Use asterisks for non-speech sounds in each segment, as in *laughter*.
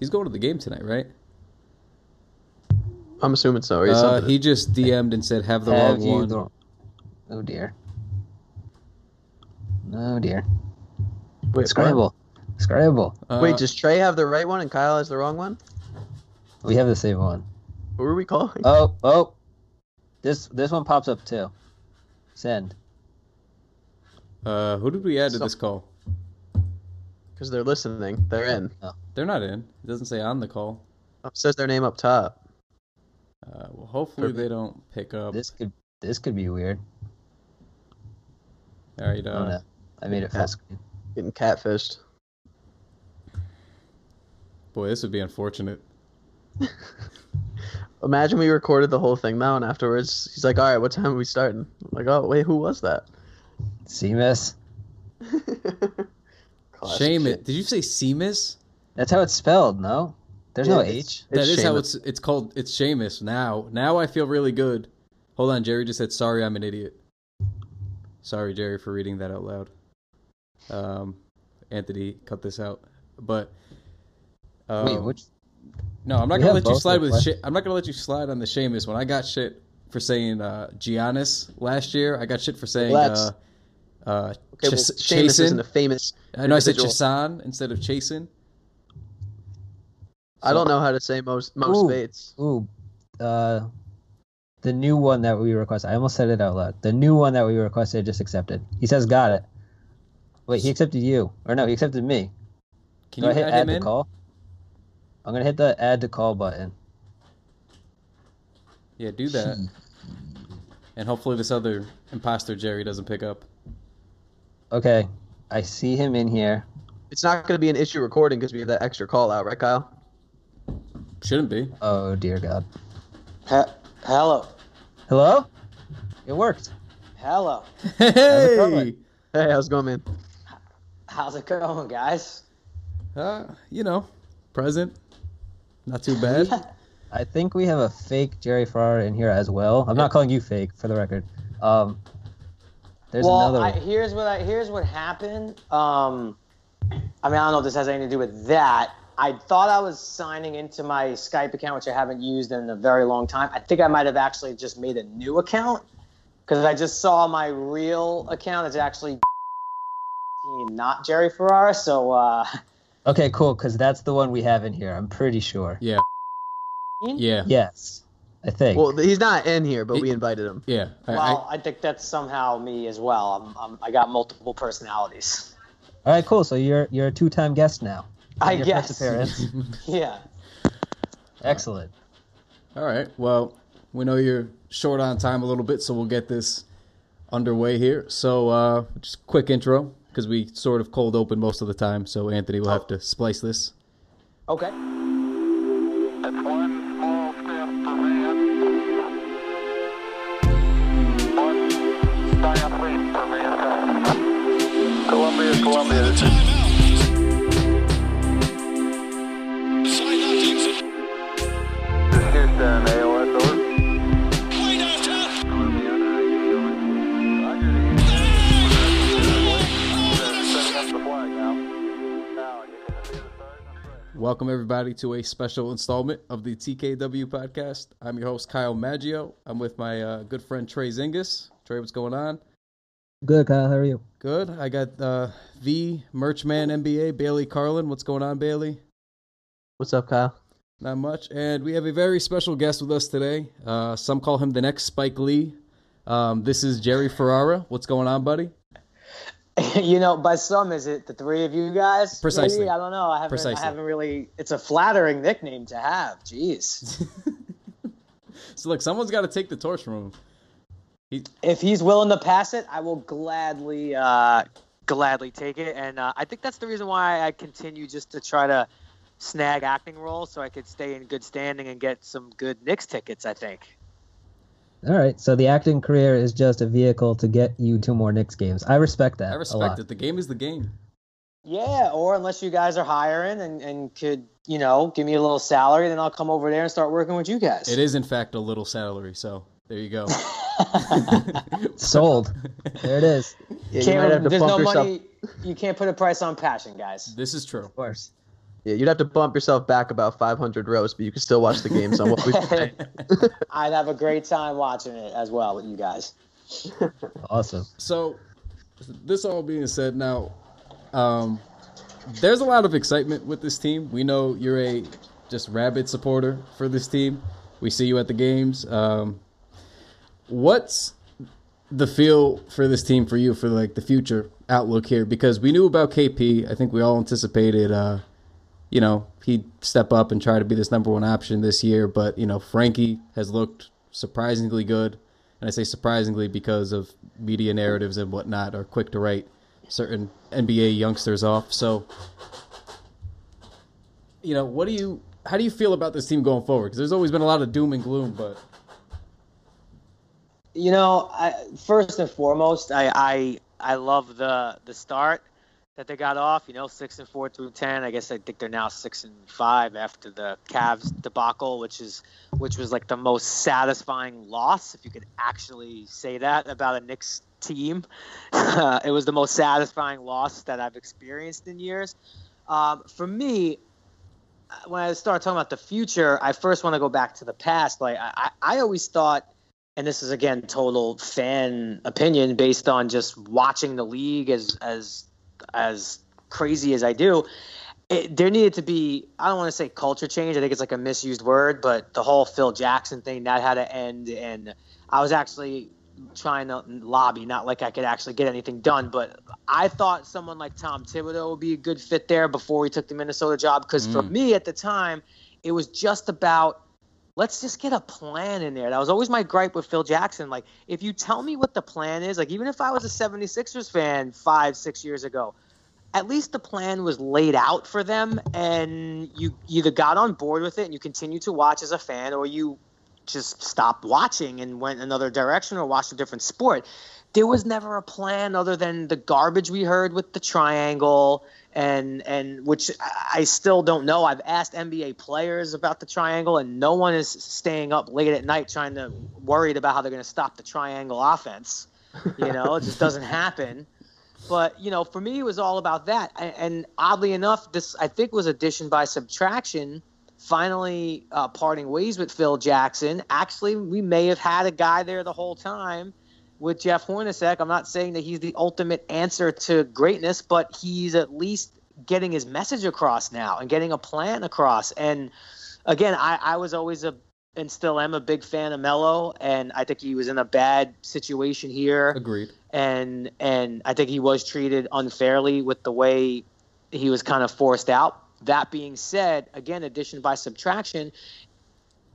He's going to the game tonight, right? I'm assuming so. Or he's Uh, he just DM'd and said have the Have wrong you one. the- Oh dear. Oh dear. Wait, what? Scramble. Scramble. Uh, Wait, does Trey have the right one and Kyle has the wrong one? We have the same one. What were we calling? Oh, oh. This this one pops up too. Send. uh, who did we add to this call? Because they're listening. They're in. They're not in. It doesn't say on the call. It says their name up top. Uh, well, hopefully Perfect. they don't pick up. This could this could be weird. All right. oh Uh, no. I made it fast. full. Getting catfished. boy, this would be unfortunate. *laughs* Imagine we recorded the whole thing now, and afterwards he's like, "All right, what time are we starting?" I'm like, oh wait, who was that? Seamus. *laughs* Classic Shame shit. it. Did you say Seamus? That's how it's spelled, no? There's no Yeah, it's- H. That is how it's it's called. It's Seamus now. Now I feel really good. Hold on, Jerry just said sorry. I'm an idiot. Sorry, Jerry, for reading that out loud. Um, Anthony, cut this out. But um, Wait, which No, I'm not We gonna let you slide with. shit. I'm not gonna let you slide on the Seamus one. I got shit for saying uh, Giannis last year. I got shit for saying Well, uh, that's- uh, Okay, well, Chas- Seamus isn't a famous. I know I said. Chasan instead of Chasen. I don't know how to say most most Ooh. Bates. ooh uh the new one that we requested. I almost said it out loud. The new one that we requested just accepted. He says got it. Wait, he accepted you. Or no, he accepted me. Can Do you I hit add add him to in? call? I'm gonna hit the add to call button. Yeah, do that. and hopefully this other imposter Jerry doesn't pick up. Okay. I see him in here. It's not going to be an issue recording because we have that extra call out, right, Kyle? Shouldn't be. Oh dear God. He- hello. Hello? It worked. Hello. Hey, going? Hey, how's it going, man? How's it going, guys? uh, you know, present. Not too bad. *laughs* I think we have a fake Jerry Ferrara in here as well. I'm not calling you fake for the record. Um there's well, another I, here's what I here's what happened. Um, I mean, I don't know if this has anything to do with that. I thought I was signing into my Skype account, which I haven't used in a very long time. I think I might have actually just made a new account because I just saw my real account is actually *laughs* not Jerry Ferrara. So uh, Okay, cool, because that's the one we have in here, I'm pretty sure. Yeah. Yeah. Yes. I think. Well, he's not in here, but He- we invited him. Yeah. I, well, I, think that's somehow me as well. I'm, I'm, I got multiple personalities. All right, cool. So you're you're a two-time guest now. I Your guess. first appearance. *laughs* *laughs* Yeah. Excellent. All right. Well, we know you're short on time a little bit, so we'll get this underway here. So, uh, just quick intro because we sort of cold open most of the time. So Anthony will have to splice this. Okay. That's one Welcome, everybody, to a special installment of the TKW podcast. I'm your host, Kyle Maggio. I'm with my uh, good friend, Trey Zingis. Trey, what's going on? Good, Kyle. How are you? Good. I got uh, the merch man NBA, Bailey Carlin. What's going on, Bailey? What's up, Kyle? Not much. And we have a very special guest with us today. Uh, some call him the next Spike Lee. Um, this is Jerry Ferrara. What's going on, buddy? *laughs* you know, by some, is it the three of you guys? Precisely. Maybe? I don't know. I haven't. Precisely. I haven't really. It's a flattering nickname to have. Jeez. *laughs* So look, someone's got to take the torch from him. He, if he's willing to pass it, I will gladly, uh, gladly take it. And uh, I think that's the reason why I continue just to try to snag acting roles so I could stay in good standing and get some good Knicks tickets. I think. All right. So the acting career is just a vehicle to get you to more Knicks games. I respect that. I respect lot. it. The game is the game. Yeah, or unless you guys are hiring and, and could, you know, give me a little salary, then I'll come over there and start working with you guys. It is, in fact, a little salary. So there you go. *laughs* *laughs* Sold. There it is. Yeah, you might have to there's no yourself. money. You can't put a price on passion, guys. This is true. Of course. Yeah, you'd have to bump yourself back about 500 rows, but you can still watch the games on what *laughs* we. *laughs* I'd have a great time watching it as well with you guys. *laughs* Awesome. So, this all being said, now, um, there's a lot of excitement with this team. We know you're a just rabid supporter for this team. We see you at the games. Um, what's the feel for this team for you for like the future outlook here? Because we knew about KP. I think we all anticipated, uh, you know, he'd step up and try to be this number one option this year. But you know, Frankie has looked surprisingly good, and I say surprisingly because of media narratives and whatnot are quick to write certain NBA youngsters off. So, you know, what do you? How do you feel about this team going forward? Because there's always been a lot of doom and gloom, but You know, I, first and foremost, I, I I love the the start that they got off. You know, six and four through ten. I guess I think they're now six and five after the Cavs debacle, which is which was like the most satisfying loss, if you could actually say that about a Knicks team. *laughs* it was the most satisfying loss that I've experienced in years. Um, for me, when I start talking about the future, I first want to go back to the past. Like I, I I always thought and this is again total fan opinion based on just watching the league as as as crazy as I do. It, there needed to be I don't want to say culture change. I think it's like a misused word, but the whole Phil Jackson thing that had to end. And I was actually trying to lobby, not like I could actually get anything done, but I thought someone like Tom Thibodeau would be a good fit there before he took the Minnesota job. Because for Mm. me at the time, it was just about let's just get a plan in there. That was always my gripe with Phil Jackson. Like, if you tell me what the plan is, like, even if I was a 76ers fan five, six years ago, at least the plan was laid out for them, and you either got on board with it and you continue to watch as a fan, or you just stopped watching and went another direction or watched a different sport. There was never a plan other than the garbage we heard with the triangle and and which I still don't know. I've asked NBA players about the triangle, and no one is staying up late at night trying to worried about how they're going to stop the triangle offense. You know, it just doesn't *laughs* happen. But you know, for me, it was all about that. And, and oddly enough, this I think was addition by subtraction. Finally, uh, parting ways with Phil Jackson. Actually, we may have had a guy there the whole time with Jeff Hornacek. I'm not saying that he's the ultimate answer to greatness, but he's at least getting his message across now and getting a plan across. And again, I, I was always a and still am a big fan of Melo, and I think he was in a bad situation here agreed. and and I think he was treated unfairly with the way he was kind of forced out. That being said, again, addition by subtraction,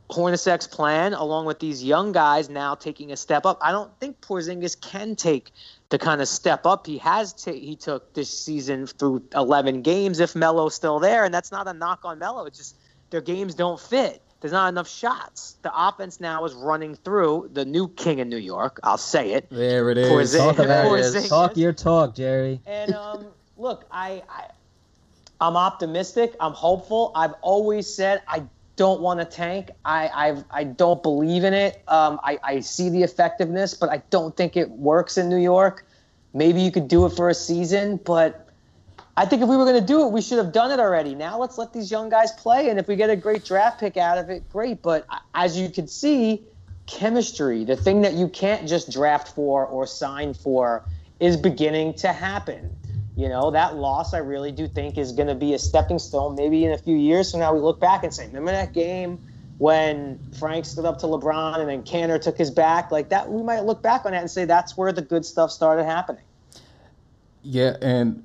Hornacek's plan, along with these young guys now taking a step up. I don't think Porzingis can take the kind of step up he has ta- he took this season through 11 games if Melo's still there, and that's not a knock on Melo. It's just their games don't fit. There's not enough shots. The offense now is running through the new king in New York. I'll say it. There it is. Porzingis. Talk about There it it. is. Talk your talk, Jerry. And um, look, I, I I'm optimistic. I'm hopeful. I've always said I don't want to tank. I I've, I don't believe in it. Um, I, I see the effectiveness, but I don't think it works in New York. Maybe you could do it for a season, but I think if we were going to do it, we should have done it already. Now let's let these young guys play, and if we get a great draft pick out of it, great. But as you can see, chemistry, the thing that you can't just draft for or sign for, is beginning to happen. You know, that loss I really do think is going to be a stepping stone. Maybe in a few years from now, we look back and say, remember that game when Frank stood up to LeBron and then Kanter took his back? Like that, we might look back on that and say that's where the good stuff started happening. Yeah, and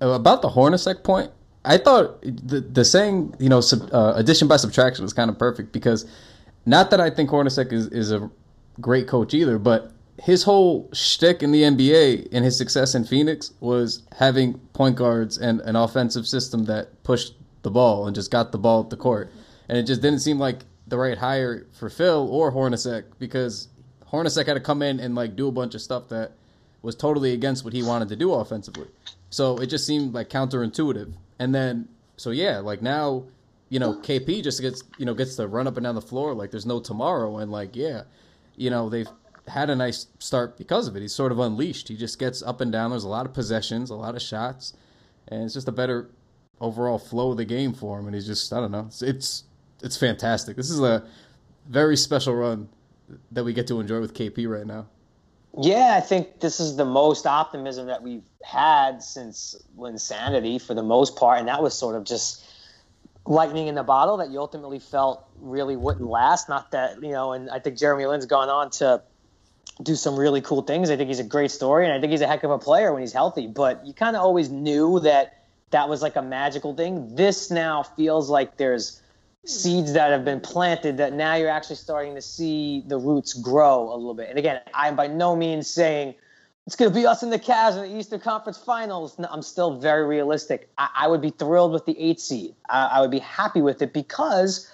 about the Hornacek point, I thought the the saying you know sub, uh, addition by subtraction was kind of perfect because not that I think Hornacek is is a great coach either, but his whole shtick in the NBA and his success in Phoenix was having point guards and an offensive system that pushed the ball and just got the ball at the court, and it just didn't seem like the right hire for Phil or Hornacek because Hornacek had to come in and like do a bunch of stuff that was totally against what he wanted to do offensively. So it just seemed like counterintuitive. And then so yeah, like now, you know, KP just gets you know gets to run up and down the floor like there's no tomorrow. And like yeah, you know they've had a nice start because of it. He's sort of unleashed. He just gets up and down. There's a lot of possessions, a lot of shots, and it's just a better overall flow of the game for him, and he's just I don't know. It's it's, it's fantastic. This is a very special run that we get to enjoy with KP right now. Yeah, I think this is the most optimism that we've had since Linsanity for the most part, and that was sort of just lightning in the bottle that you ultimately felt really wouldn't last. Not that you know, and I think Jeremy Lin's gone on to do some really cool things. I think he's a great story, and I think he's a heck of a player when he's healthy. But you kind of always knew that that was like a magical thing. This now feels like there's seeds that have been planted that now you're actually starting to see the roots grow a little bit. And again, I'm by no means saying it's going to be us in the Cavs in the Eastern Conference Finals. No, I'm still very realistic. I, I, would be thrilled with the eight seed. I, I would be happy with it because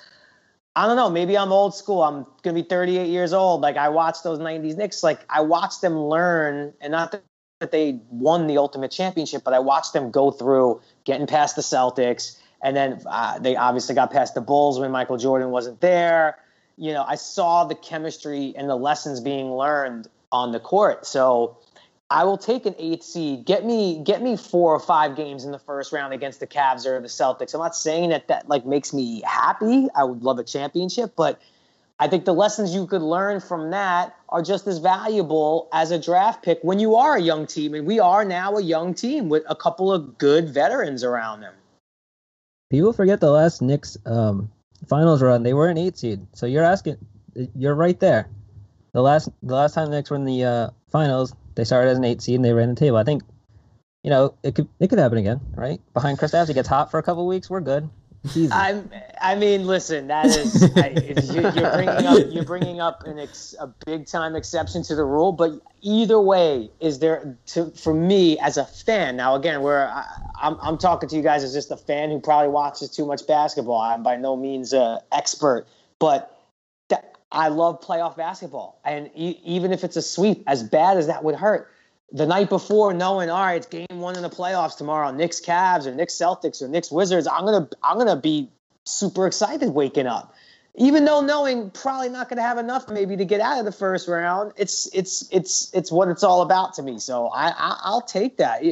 I don't know. Maybe I'm old school. I'm to be 38 years old. Like I watched those 90s Knicks. Like I watched them learn, and not that they won the ultimate championship, but I watched them go through getting past the Celtics and then uh, they obviously got past the Bulls when Michael Jordan wasn't there. You know, I saw the chemistry and the lessons being learned on the court. So I will take an eighth seed. Get me, get me four or five games in the first round against the Cavs or the Celtics. I'm not saying that that like makes me happy. I would love a championship, but I think the lessons you could learn from that are just as valuable as a draft pick when you are a young team, and we are now a young team with a couple of good veterans around them people forget the last Knicks um, finals run. They were an eight seed. So you're asking, you're right there. The last the last time the Knicks were in the uh, finals, they started as an eight seed and they ran the table. I think, you know, it could it could happen again, right? Behind Kristaps, he gets hot for a couple weeks. We're good. I'm. I mean, listen. That is. I, you, are bringing up. You're bringing up an ex, a big time exception to the rule. But either way, is there to for me as a fan? Now, again, where I, I'm, I'm talking to you guys as just a fan who probably watches too much basketball. I'm by no means an expert, but I love playoff basketball. And e- even if it's a sweep, as bad as that would hurt, the night before knowing all right it's game one in the playoffs tomorrow Knicks Cavs or Knicks Celtics or Knicks Wizards I'm gonna I'm gonna be super excited waking up. Even though knowing probably not gonna have enough maybe to get out of the first round it's it's it's it's what it's all about to me. So I, I will take that.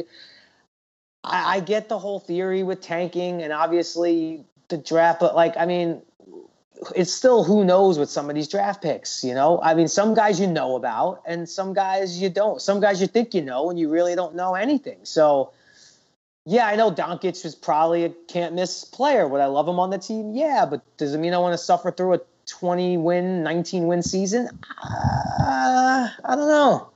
I, I get the whole theory with tanking and obviously the draft but like I mean it's still who knows with some of these draft picks, you know? I mean, some guys you know about and some guys you don't. Some guys you think you know and you really don't know anything. So, yeah, I know Doncic is probably a can't miss player. Would I love him on the team? Yeah, but does it mean I want to suffer through a 20 win, 19 win season? Uh, I don't know.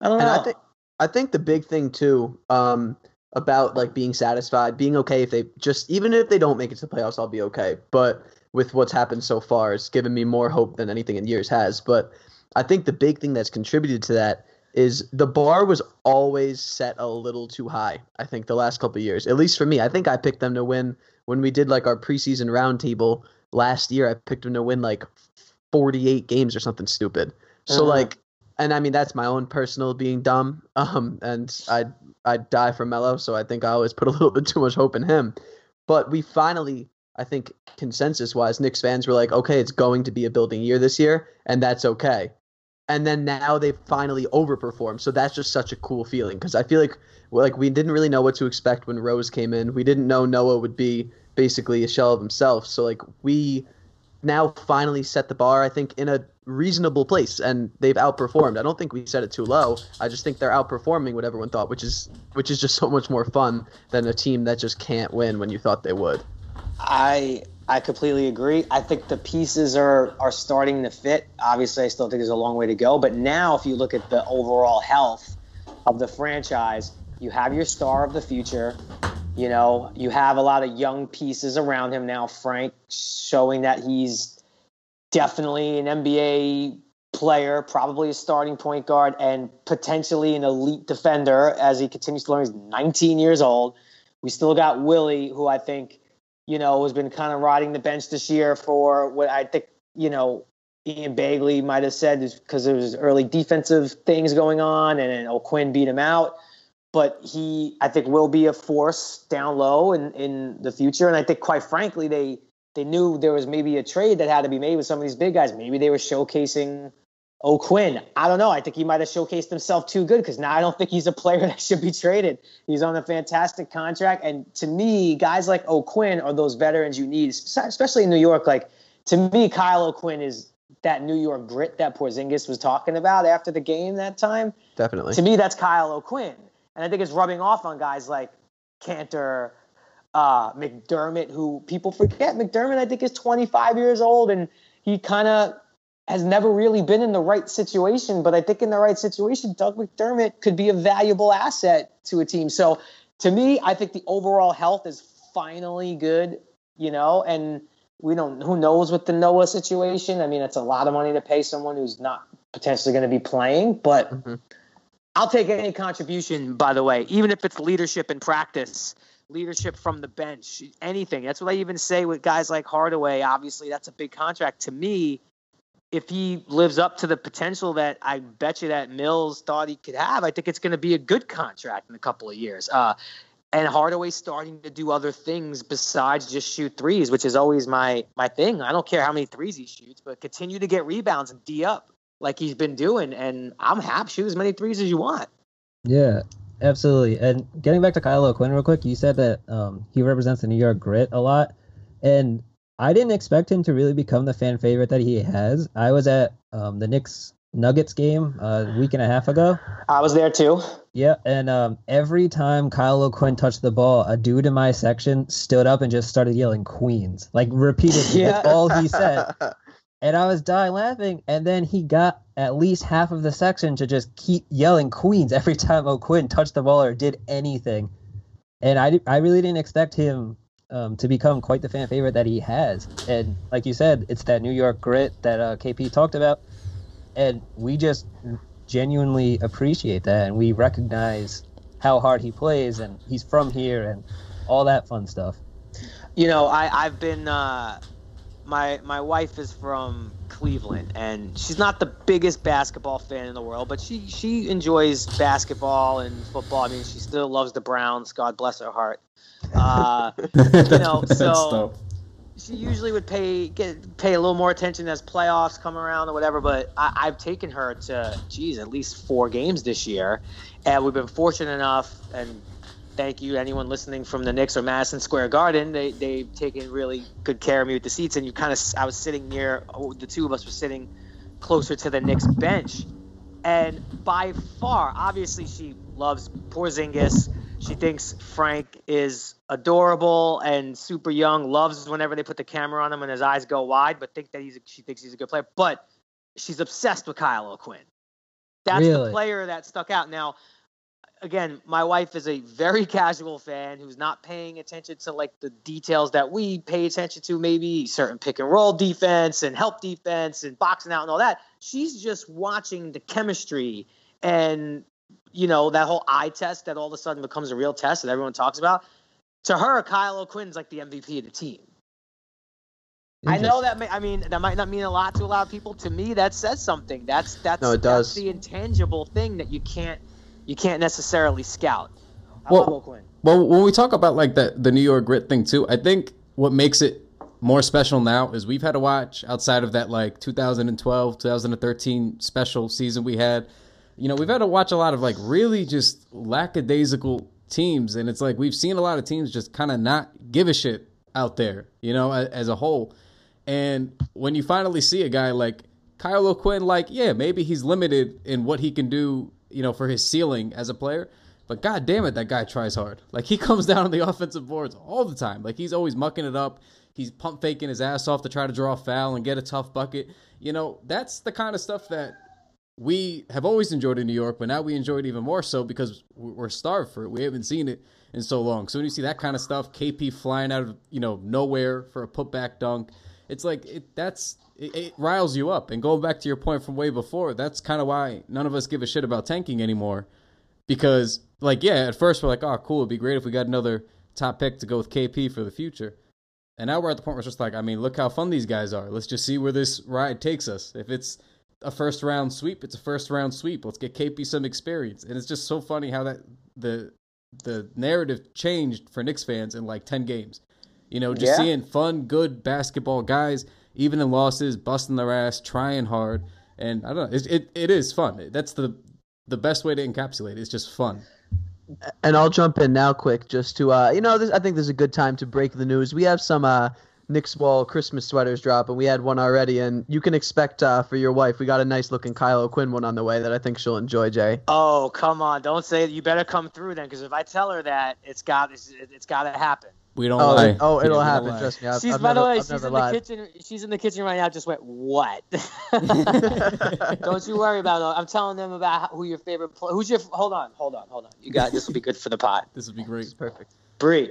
I don't know. And I think I think the big thing too um, about like being satisfied, being okay if they just even if they don't make it to the playoffs, I'll be okay. But with what's happened so far. It's given me more hope than anything in years has. But I think the big thing that's contributed to that is the bar was always set a little too high. I think the last couple years, at least for me, I think I picked them to win when we did like our preseason roundtable last year. I picked them to win like 48 games or something stupid. So uh-huh. like, and I mean that's my own personal being dumb. *laughs* Um, and I I die for Melo, so I think I always put a little bit too much hope in him. But we finally I think consensus wise, Knicks fans were like, okay, it's going to be a building year this year, and that's okay. And then now they've finally overperformed, so that's just such a cool feeling because I feel like like we didn't really know what to expect when Rose came in. We didn't know Noah would be basically a shell of himself. So like we now finally set the bar, I think, in a reasonable place, and they've outperformed. I don't think we set it too low. I just think they're outperforming what everyone thought, which is which is just so much more fun than a team that just can't win when you thought they would. I I completely agree. I think the pieces are are starting to fit. Obviously, I still think there's a long way to go. But now, if you look at the overall health of the franchise, you have your star of the future. You know, you have a lot of young pieces around him now. Frank showing that he's definitely an NBA player, probably a starting point guard, and potentially an elite defender as he continues to learn. He's 19 years old. We still got Willy, who I think you know, has been kind of riding the bench this year for what I think, you know, Ian Begley might have said is because there was early defensive things going on and, and O'Quinn beat him out. But he, I think, will be a force down low in, in the future. And I think, quite frankly, they they knew there was maybe a trade that had to be made with some of these big guys. Maybe they were showcasing O'Quinn, I don't know. I think he might have showcased himself too good because now I don't think he's a *laughs* player that should be traded. He's on a fantastic contract. And to me, guys like O'Quinn are those veterans you need, especially in New York. Like, to me, Kyle O'Quinn is that New York grit that Porzingis was talking about after the game that time. Definitely. To me, that's Kyle O'Quinn. And I think it's rubbing off on guys like Kanter, uh, McDermott, who people forget. McDermott, I think, is 25 years old and he kind of has never really been in the right situation. But I think in the right situation, Doug McDermott could be a valuable asset to a team. So to me, I think the overall health is finally good, you know, and we don't, who knows with the Noah situation. I mean, it's a lot of money to pay someone who's not potentially going to be playing, but. Mhm. I'll take any contribution, by the way, even if it's leadership in practice, leadership from the bench, anything. That's what I even say with guys like Hardaway. Obviously, that's a big contract. To me, if he lives up to the potential that I bet you that Mills thought he could have, I think it's going to be a good contract in a couple of years. Uh, and Hardaway's starting to do other things besides just shoot threes, which is always my my thing. I don't care how many threes he shoots, but continue to get rebounds and D up like he's been doing, and I'm happy shoot as many threes as you want. Yeah, absolutely. And getting back to Kyle O'Quinn real quick, you said that um, he represents the New York grit a lot, and I didn't expect him to really become the fan favorite that he has. I was at um, the Knicks Nuggets game uh, a week and a half ago. I was there too. Yeah, and um, every time Kyle O'Quinn touched the ball, a dude in my section stood up and just started yelling "Queens," like repeatedly. *laughs* Yeah. That's all he said. *laughs* And I was dying laughing. And then he got at least half of the section to just keep yelling Queens every time O'Quinn touched the ball or did anything. And I, I really didn't expect him um, to become quite the fan favorite that he has. And like you said, it's that New York grit that uh, KP talked about. And we just genuinely appreciate that. And we recognize how hard he plays. And he's from here and all that fun stuff. You know, I I've been uh, my my wife is from Cleveland, and she's not the biggest basketball fan in the world, but she she enjoys basketball and football. I mean, she still loves the Browns. God bless her heart. Uh, *laughs* you know, so- she usually would pay get pay a little more attention as playoffs come around or whatever. But I, I've taken her to, geez, at least four games this year, and we've been fortunate enough. And thank you anyone listening from the Knicks or Madison Square Garden. They they've taken really good care of me with the seats. And you kind of, I was sitting near oh, the two of us were sitting closer to the Knicks bench, and by far, obviously, she loves Porzingis. She thinks Frank is adorable and super young. Loves whenever they put the camera on him and his eyes go wide, but think that he's she thinks he's a good player. But she's obsessed with Kyle O'Quinn. That's the player that stuck out. Now, again, my wife is a very *laughs* casual fan who's not paying attention to like the details that we pay attention to, maybe certain pick and roll defense and help defense and boxing out and all that. She's just watching the chemistry and you know that whole eye test that all of a sudden becomes a real test that everyone talks about. To her, Kyle O'Quinn's like the MVP of the team. I know that. May, I mean, that might not mean a lot to a lot of people. To me, that says something. That's that's No, it that's does. the intangible thing that you can't you can't necessarily scout. I Well- Well, when we talk about like the the New York grit thing too, I think what makes it more special now is we've had to watch outside of that like 2012, 2013 special season we had. You know, we've had to watch a lot of like really just lackadaisical teams, and it's like we've seen a lot of teams just kind of not give a shit out there. You know, as, a whole. And when you finally see a guy like Kyle O'Quinn, like, yeah, maybe he's limited in what he can do, you know, for his ceiling as a player. But god damn it, that guy tries hard. Like he *laughs* comes down on the offensive boards all the time. Like he's always mucking it up. He's pump faking his ass off to try to draw a foul and get a tough bucket. You know, that's the kind of stuff that we have always enjoyed in New York, but now we enjoy it even more so because we're starved for it. We haven't seen it in so long. So when you see that kind of stuff, KP flying out of you know nowhere for a putback dunk, it's like it, that's it, it riles you up. And going back to your point from way before, that's kind of why none of us give a shit about tanking anymore, because like yeah, at first we're like, oh cool, it'd be great if we got another top pick to go with KP for the future. And now we're at the point where it's just like, I mean, look how fun these guys are. Let's just see where this ride takes us. If it's a first round sweep, it's a first round sweep. Let's get KP some experience. And it's just so funny how that the the narrative changed for Knicks fans in like ten games. You know, just Yeah. seeing fun, good basketball guys, even in losses, busting their ass, trying hard. and I don't know. It it, it is fun. That's the the best way to encapsulate. it. It's just fun. And I'll jump in now, quick, just to uh, you know, this, I think this is a good time to break the news. We have some uh, Knicks Wall Christmas sweaters drop, and we had one already, and you can expect uh, for your wife. We got a nice looking Kyle Quinn one on the way that I think she'll enjoy, Jay. Oh, come on! Don't say it. You better come through then, because if I tell her that, it's got it's, it's got to happen. We don't Oh, lie. oh, it'll happen. lie. Trust me. I've, she's I've by never, the way, I've she's never in the kitchen. She's in the kitchen right now. Just went what? *laughs* Don't you worry about it. I'm telling them about who your favorite. Play- who's your? Hold on, hold on, hold on. You got this. Will be good for the pot. *laughs* This will be great. It's perfect. Bree,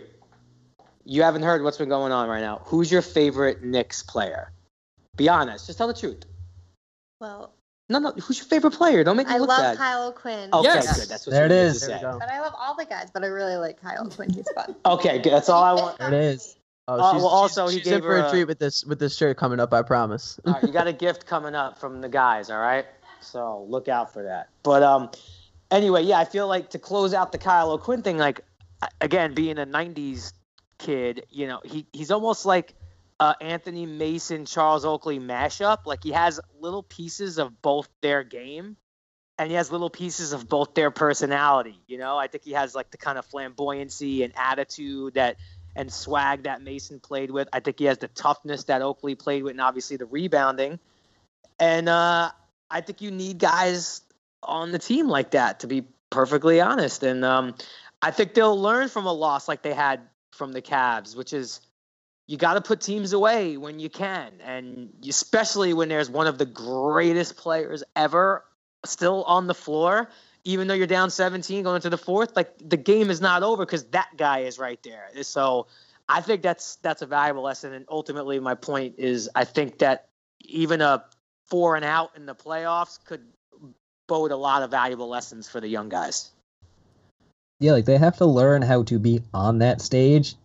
you haven't heard what's been going on right now. Who's your favorite Knicks player? Be honest. Just tell the truth. Well, No, no. Who's your favorite player? Don't make me I look love bad. Kyle Quinn. Okay, Yes. good. That's what There you it needed is. There we say. go. But I love all the guys, but I really like Kyle Quinn. He's fun. *laughs* Okay, good. That's all I want. There it is. Oh, Uh, well, also, she's, he she's in gave for her a a- treat with this with this shirt coming up. I promise. All right, you got a *laughs* gift coming up from the guys, all right? So look out for that. But um, anyway, yeah, I feel like to close out the Kyle O'Quinn thing, like again, being a '90s kid, you know, he he's almost like uh, Anthony Mason, Charles Oakley mashup. Like he has little pieces of both their game, and he has little pieces of both their personality. You know, I think he has like the kind of flamboyancy and attitude that and swag that Mason played with. I think he has the toughness that Oakley played with, and obviously the rebounding. And uh, I think you need guys on the team like that, to be perfectly honest. And um, I think they'll learn from a loss like they had from the Cavs, which is you got to put teams away when you can, and especially when there's one of the greatest players ever still on the floor. Even though you're down 17 going into the fourth, like the game is not over because that guy is right there. So I think that's that's a valuable lesson. And ultimately, my point is, I think that even a four and out in the playoffs could bode a lot of valuable lessons for the young guys. Yeah, like they have to learn how to be on that stage.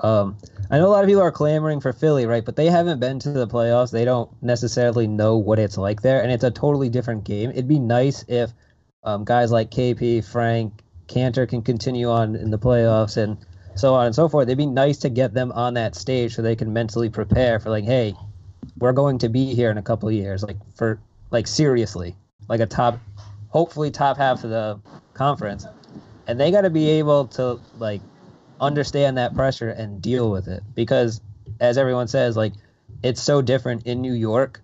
Um, I know a lot of people are clamoring for Philly, right? But they haven't been to the playoffs. They don't necessarily know what it's like there, and it's a totally different game. It'd be nice if um, guys like KP, Frank, Kanter can continue on in the playoffs and so on and so forth. It'd be nice to get them on that stage so they can mentally prepare for like, hey, we're going to be here in a couple years, like for like seriously, like a top, hopefully top half of the conference and they got to be able to like understand that pressure and deal with it because as everyone says like it's so different in new york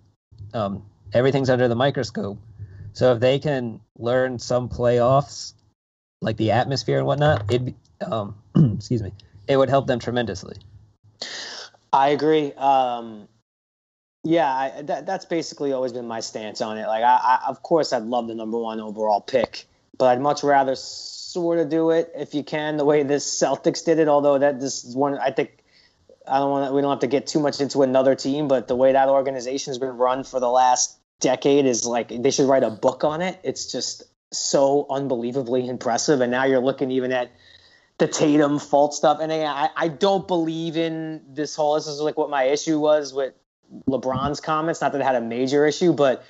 um, everything's under the microscope so if they can learn some playoffs like the atmosphere and whatnot it um, *clears throat* excuse me it would help them tremendously I agree. Um, yeah, I, that, that's basically always been my stance on it. Like, I, I, of course, I'd love the number one overall pick, but I'd much rather sort of do it if you can the way this Celtics did it. Although that this is one, I think I don't want. We don't have to get too much into another team, but the way that organization's been run for the last decade is like they should write a book on it. It's just so unbelievably impressive. And now you're looking even at the Tatum Fultz stuff. And I, I don't believe in this whole. This is like what my issue was with LeBron's comments. Not that it had a major issue, but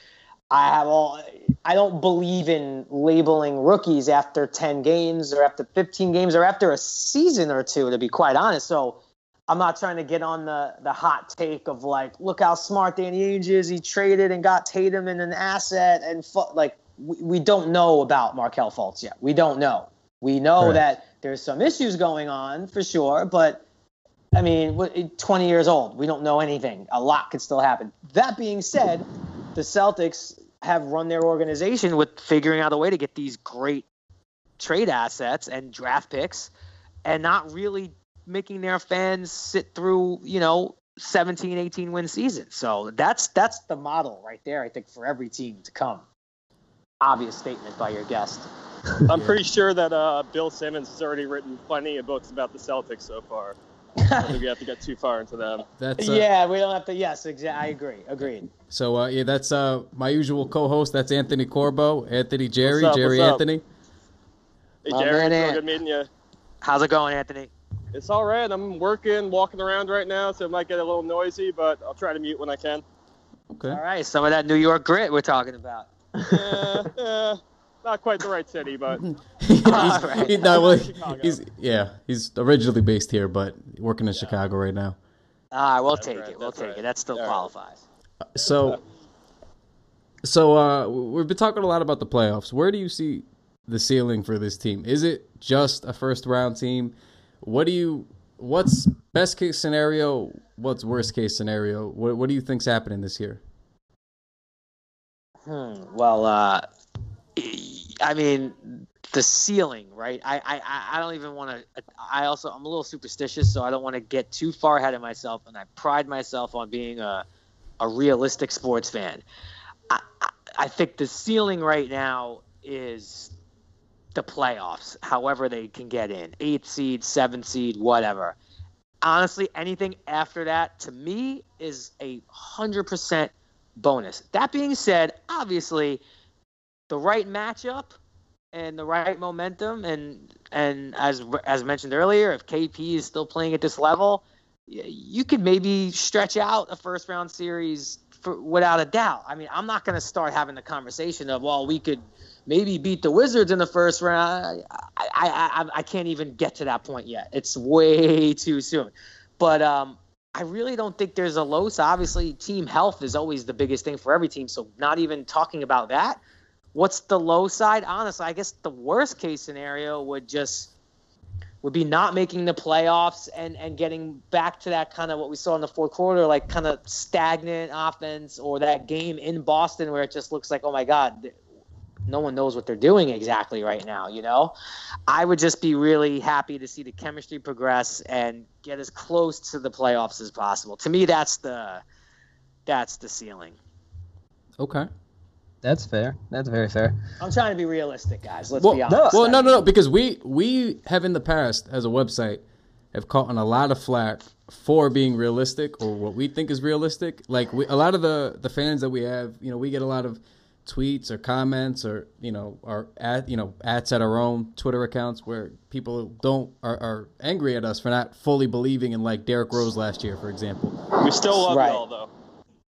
I have all. I don't believe in labeling rookies after 10 games or after 15 games or after a season or two. To be quite honest, so. I'm not trying to get on the, the hot take of like, look how smart Danny Ainge is. He traded and got Tatum in an asset, and fu- like we, we don't know about Markelle Fultz yet. We don't know. We know Correct. that there's some issues going on for sure, but I mean, eh, 20 years old, we don't know anything. A lot could still happen. That being said, the Celtics have run their organization with figuring out a way to get these great trade assets and draft picks and not really making their fans sit through, you know, 17, 18 win seasons. So that's that's the model right there, I think, for every team to come. Obvious statement by your guest. I'm pretty sure that uh, Bill Simmons has already written plenty of books about the Celtics so far. I don't think we have to get too far into them. *laughs* That's uh, yeah, we don't have to. Yes, exactly. I agree. Agreed. So uh, yeah, that's uh, my usual co-host. That's Anthony Corbo, Anthony Jerry, What's up, Jerry what's up? Anthony. Hey, My Jerry, man, it's real good meeting you. How's it going, Anthony? It's all right. I'm working, walking around right now, so it might get a little noisy, but I'll try to mute when I can. Okay. All right, some of that New York grit we're talking about. *laughs* Eh, eh, not quite the right city, but *laughs* he's, Alright. he- no, well, he's yeah, he's originally based here, but working in Chicago right now. All right, we'll That's take right, it. We'll take right. it. That still All right. qualifies. So So uh, we've been talking a lot about the playoffs. Where do you see the ceiling for this team? Is it just a first round team? What do you? What's best case scenario? What's worst case scenario? What What do you think's happening this year? Hmm. Well, uh, I mean, the ceiling, right? I, I, I don't even want to. I also, I'm a little superstitious, so I don't want to get too far ahead of myself. And I pride myself on being a, a realistic sports fan. I, I, think the ceiling right now is the playoffs, however they can get in, eighth seed, seventh seed, whatever. Honestly, anything after that to me is a hundred percent bonus. That being said, obviously, the right matchup and the right momentum, and and as as mentioned earlier, if KP is still playing at this level, you could maybe stretch out a first round series for, without a doubt. I mean, I'm not going to start having the conversation of well, we could maybe beat the Wizards in the first round. I, I, I, I can't even get to that point yet. It's way too soon. But um, I really don't think there's a loss. Obviously, team health is always the biggest thing for every team. So not even talking about that. What's the low side? Honestly, I guess the worst case scenario would just would be not making the playoffs and and getting back to that kind of what we saw in the fourth quarter, like kind of stagnant offense, or that game in Boston where it just looks like, oh my God, no one knows what they're doing exactly right now. You know, I would just be really happy to see the chemistry progress and get as close to the playoffs as possible. To me, that's the that's the ceiling. Okay. That's fair. That's very fair. I'm trying to be realistic, guys. Let's well, be honest. Well, no, no, no, because we we have in the past as a website have caught on a lot of flack for being realistic or what we think is realistic. Like we, a lot of the the fans that we have, you know, we get a lot of tweets or comments or you know our at you know ads at our own Twitter accounts where people don't are, are angry at us for not fully believing in like Derrick Rose last year, for example. We still love Right. y'all though.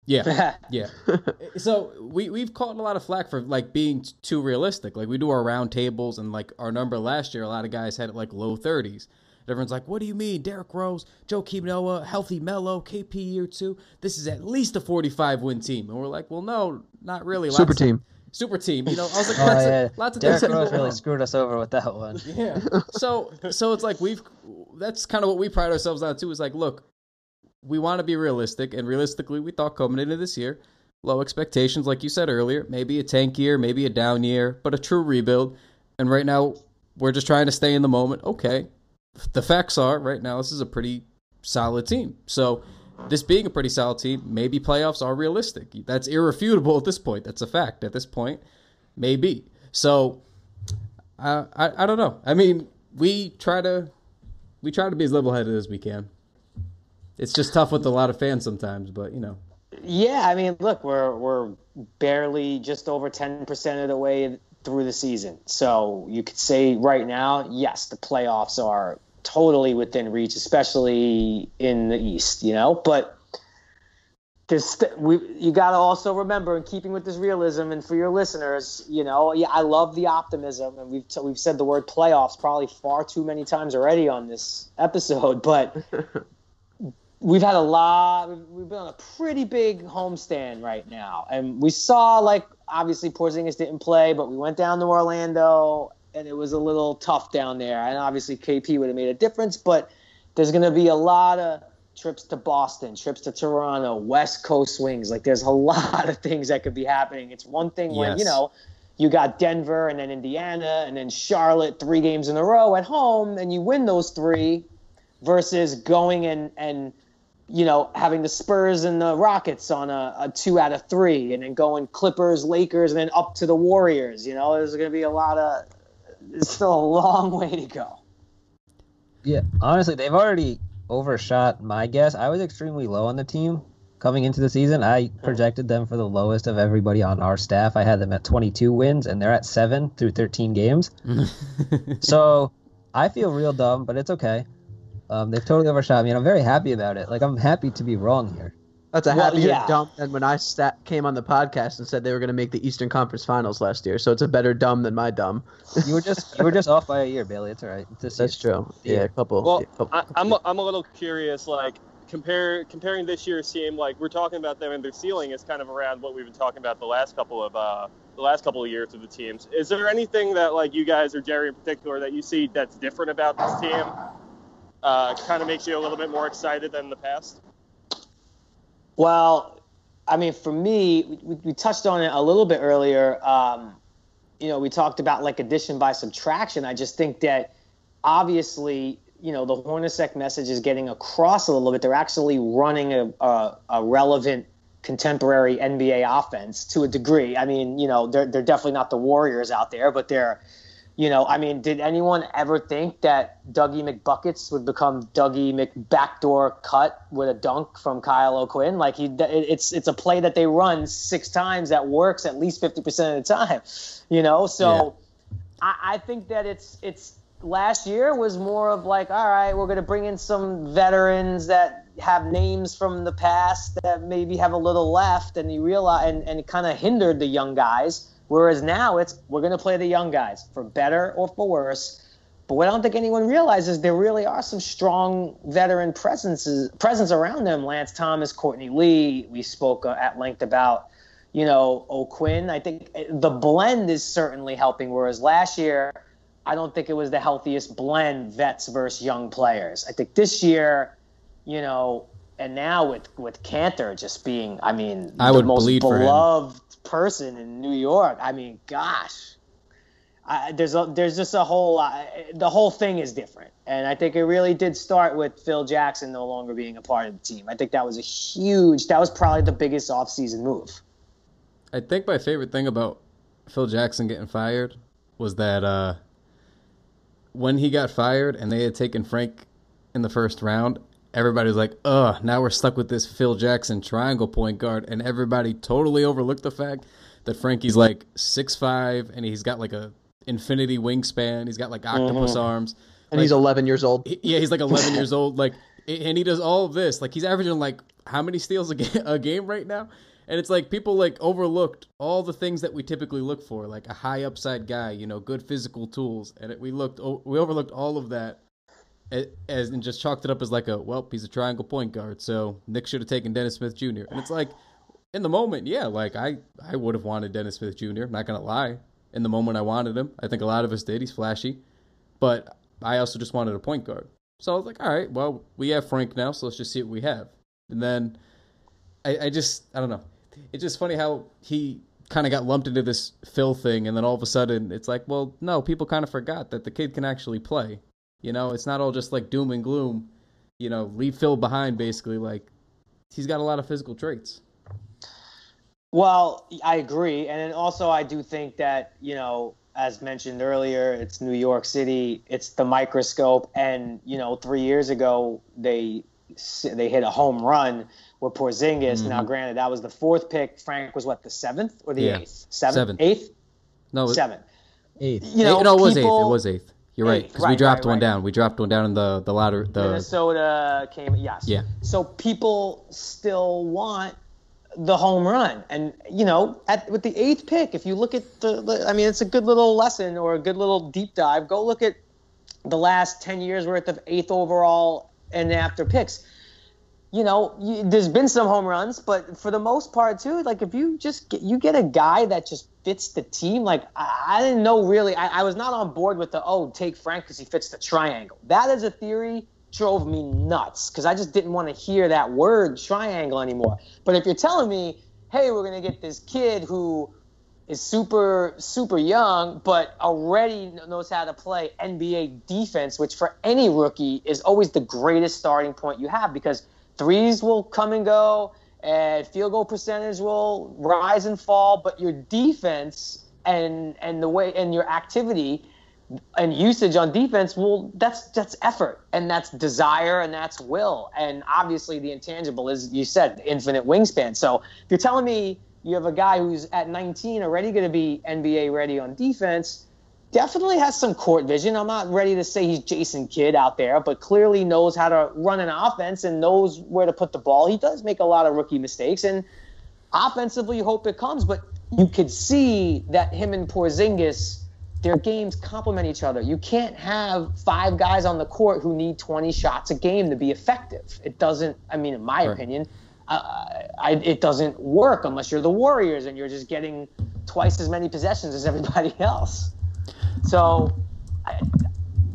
Yeah, *laughs* yeah. Eh, so we we've caught a lot of flack for like being t- too realistic. Like we do our round tables and like our number last year, a lot of guys had it like low thirties. Everyone's like, "What do you mean, Derrick Rose, Jo Noah, healthy Melo, KP year two? This is at least a forty-five win team." And we're like, "Well, no, not really. Super Lots of- team. super team." You know, I was like, *laughs* Oh lots, yeah, of, lots of Derrick things Rose really *laughs* screwed us over with that one. Yeah. So so it's like we've that's kind of what we pride ourselves on too. Is like, look, we want to be realistic, and realistically, we thought coming into this year, low expectations, like you said earlier, maybe a tank year, maybe a down year, but a true rebuild. And right now, we're just trying to stay in the moment. Okay, the facts are right now this is a pretty solid team. So this being a pretty solid team, maybe playoffs are realistic. That's irrefutable at this point. That's a fact at this point. Maybe. So I, I I don't know. I mean, we try to we try to be as level headed as we can. It's just tough with a lot of fans sometimes, but you know. Yeah, I mean, look, we're we're barely just over ten percent of the way through the season. So you could say right now, yes, the playoffs are totally within reach, especially in the East. You know, but there's we you got to also remember, in keeping with this realism, and for your listeners, you know, yeah, I love the optimism, and we've t- we've said the word playoffs probably far too many times already on this episode, but *laughs* we've had a lot. We've, been on a pretty big homestand right now, and we saw like obviously Porzingis didn't play, but we went down to Orlando, and it was a little tough down there. And obviously KP would have made a difference, but there's going to be a lot of trips to Boston, trips to Toronto, West Coast swings. Like there's a *laughs* lot of things that could be happening. It's one thing when you know. You got Denver and then Indiana and then Charlotte three games in a row at home and you win those three versus going and and you know, having the Spurs and the Rockets on a, a two out of three, and then going Clippers, Lakers, and then up to the Warriors. You know, there's going to be a lot of. It's still a long way to go. Yeah, honestly, they've already overshot my guess. I was extremely low on the team coming into the season. I hmm. projected them for the lowest of everybody on our staff. I had them at 22 wins, and they're at seven through 13 games. *laughs* so I feel real dumb, but it's okay. Um, they've totally overshot me, and I'm very happy about it. Like I'm happy to be wrong here. That's a Well, happier yeah. dumb than when I stat, came on the podcast and said they were going to make the Eastern Conference Finals last year. So it's a better dumb than my dumb. You were just you were just off by a year, Bailey. It's all right. It's That's year. true. Yeah, a couple. Well, yeah, couple- I, I'm a, I'm a little curious. Like, compare comparing this year's team, like we're talking about them and their ceiling is kind of around what we've been talking about the last couple of uh, the last couple of years of the teams. Is there anything that like you guys or Jerry in particular that you see that's different about this team? Uh, kind of makes you a little bit more excited than the past. Well, I mean, for me, we, we touched on it a little bit earlier. Um, you know, we talked about like addition by subtraction. I just think that obviously, you know, the Hornacek message is getting across a little bit. They're actually running a, a, a relevant contemporary NBA offense to a degree. I mean, you know, they're, they're definitely not the Warriors out there, but they're, you know, I mean, did anyone ever think that Dougie McBuckets would become Dougie McBackdoor cut with a dunk from Kyle O'Quinn? Like he, it's it's a play that they run six times that works at least fifty percent of the time, *laughs* you know. So I, I think that it's it's last year was more of like, all right, we're gonna bring in some veterans that have names from the past that maybe have a little left, and you realize and and kind of hindered the young guys. Whereas now it's we're going to play the young guys for better or for worse. But what I don't think anyone realizes there really are some strong veteran presences presence around them. Lance Thomas, Courtney Lee. We spoke uh, at length about you know O'Quinn. I think uh, the blend is certainly helping. Whereas last year, I don't think it was the healthiest blend vets versus young players. I think this year, you know, and now with with Kanter just being, I mean, I the would most bleed for him. beloved person in New York. I mean, gosh, I, there's a, there's just a whole uh, the whole thing is different, and I think it really did start with Phil Jackson no longer being a part of the team. I think that was a huge. That was probably the biggest offseason move. I think my favorite thing about Phil Jackson getting fired was that uh, when he got fired and they had taken Frank in the first round, everybody was like, "Ugh, now we're stuck with this Phil Jackson triangle point guard," and everybody totally overlooked the fact that Frankie's like six five and he's got like a infinity wingspan. He's got like mm-hmm. octopus arms. and he's 11 years old. he- yeah, he's like 11 years *laughs* old. Like, and he does all of this. Like, he's averaging like how many steals a, ga- a game right now? And it's like people like overlooked all the things that we typically look for, like a high upside guy, you know, good physical tools, and it, we looked o- we overlooked all of that as and just chalked it up as like a well, he's a triangle point guard, so Nick should have taken Dennis Smith Jr. And it's like in the moment, yeah, like I I would have wanted Dennis Smith Jr. Not gonna lie, in the moment I wanted him. I think a lot of us did. He's flashy, but I also just wanted a point guard. So I was like, all right, well, we have Frank now, so let's just see what we have. And then I, I just, I don't know. It's just funny how he kind of got lumped into this Phil thing, and then all of a sudden it's like, well, no, people kind of forgot that the kid can actually play. You know, it's not all just like doom and gloom. You know, leave Phil behind, basically. Like, he's got a lot of physical traits. Well, I agree, and then also I do think that you know, as mentioned earlier, it's New York City, it's the microscope, and you know, three years ago they they hit a home run with Porzingis. Now, mm-hmm. granted, that was the fourth pick. Frank was what the seventh or the Yeah. eighth? Seventh, Seventh. eighth, No, seventh. Eighth. You know, no, it was eighth. people- It was eighth. You're right, because we dropped right, one right. down. We dropped one down in the the ladder. The Minnesota came, yes. Yeah. So people still want the home run, and you know, at with the eighth pick, if you look at the, the- I mean, it's a good little lesson or a good little deep dive. Go look at the last ten years worth of eighth overall and after picks. You know, you, there's been some home runs, but for the most part, too, like if you just get, you get a guy that just fits the team. Like I, I didn't know really, I, I was not on board with the oh take Frank because he fits the triangle. That is a theory drove me nuts because I just didn't want to hear that word triangle anymore. But if you're telling me, hey, we're gonna get this kid who is super super young but already knows how to play NBA defense, which for any rookie is always the greatest starting point you have because threes will come and go and field goal percentage will rise and fall, but your defense and and the way and your activity and usage on defense will that's that's effort and that's desire and that's will. And obviously the intangible is you said infinite wingspan. So if you're telling me you have a guy who's at 19 already going to be nba ready on defense definitely has some court vision i'm not ready to say he's jason kidd out there but clearly knows how to run an offense and knows where to put the ball he does make a lot of rookie mistakes and offensively you hope it comes but you could see that him and Porzingis their games complement each other. You can't have five guys on the court who need 20 shots a game to be effective. It doesn't. I mean, in my Right. opinion, uh, I, it doesn't work unless you're the Warriors and you're just getting twice as many possessions as everybody *laughs* else. So.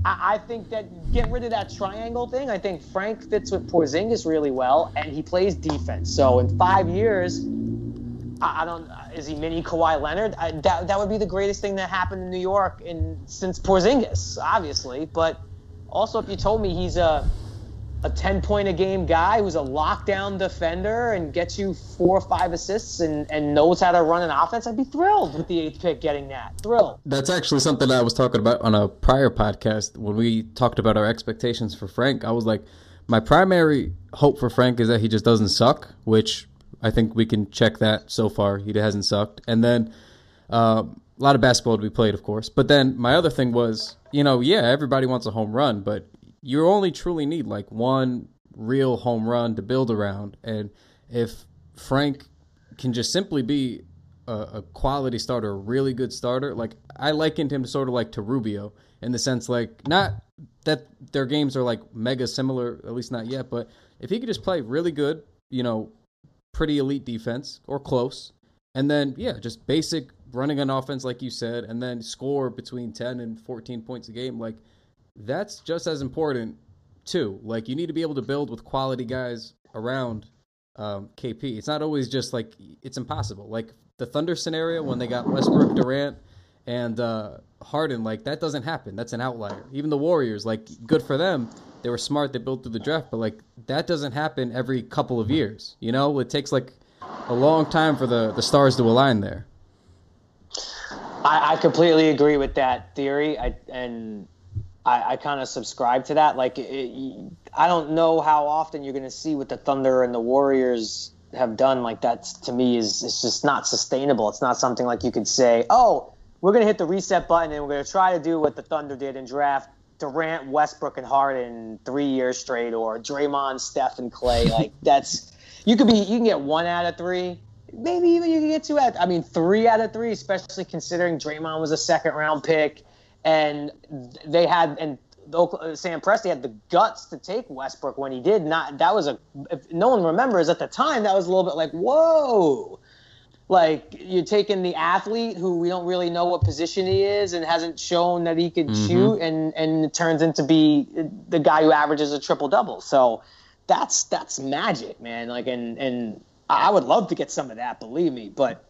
I, I think that get rid of that triangle thing. I think Frank fits with Porzingis really well, and he plays defense. So in five years, I, I don't. Is he mini Kawhi Leonard? I, that that would be the greatest thing that happened in New York in since Porzingis, obviously. But also, if you told me he's a a 10 point a game guy who's a lockdown defender and gets you four or five assists and, and knows how to run an offense, I'd be thrilled with the eighth pick getting that. Thrilled. That's actually something I was talking about on a prior podcast when we talked about our expectations for Frank. I was like, my primary hope for Frank is that he just doesn't suck, which I think we can check that so far. He hasn't sucked. And then uh, a lot of basketball to be played, of course. But then my other thing was, you know, yeah, everybody wants a home run, but you only truly need like one real home run to build around. And if Frank can just simply be a, a quality starter, a really good starter, like I likened him sort of like to Rubio in the sense like not that their games are like mega similar, at least not yet, but if he could just play really good, you know, pretty elite defense or close, and then yeah, just basic running an offense like you said, and then score between 10 and 14 points a game, like that's just as important too. Like you need to be able to build with quality guys around um, KP. It's not always just like it's impossible. Like the Thunder scenario when they got Westbrook, Durant, and uh, Harden, like that doesn't happen. That's an outlier. Even the Warriors, like good for them. They were smart. They built through the draft, but like that doesn't happen every couple of years. You know, it takes like a long time for the the stars to align there. I, I completely agree with that theory. I and I, I kind of subscribe to that. Like, it, I don't know how often you're going to see what the Thunder and the Warriors have done. Like, that's to me is it's just not sustainable. It's not something like you could say, oh, we're going to hit the reset button and we're going to try to do what the Thunder did and draft Durant, Westbrook, and Harden three years straight, or Draymond, Steph, and Clay. Like, *laughs* that's you could be you can get one out of three. Maybe even you can get two out. I mean, three out of three, especially considering Draymond was a second round pick and they had and Sam Presti had the guts to take Westbrook when he did. Not that was a if no one remembers at the time that was a little bit like whoa, like you're taking the athlete who we don't really know what position he is and hasn't shown that he could Mhm. shoot and and it turns into be the guy who averages a triple double. So that's that's magic, man. Like and and I would love to get some of that, believe me, but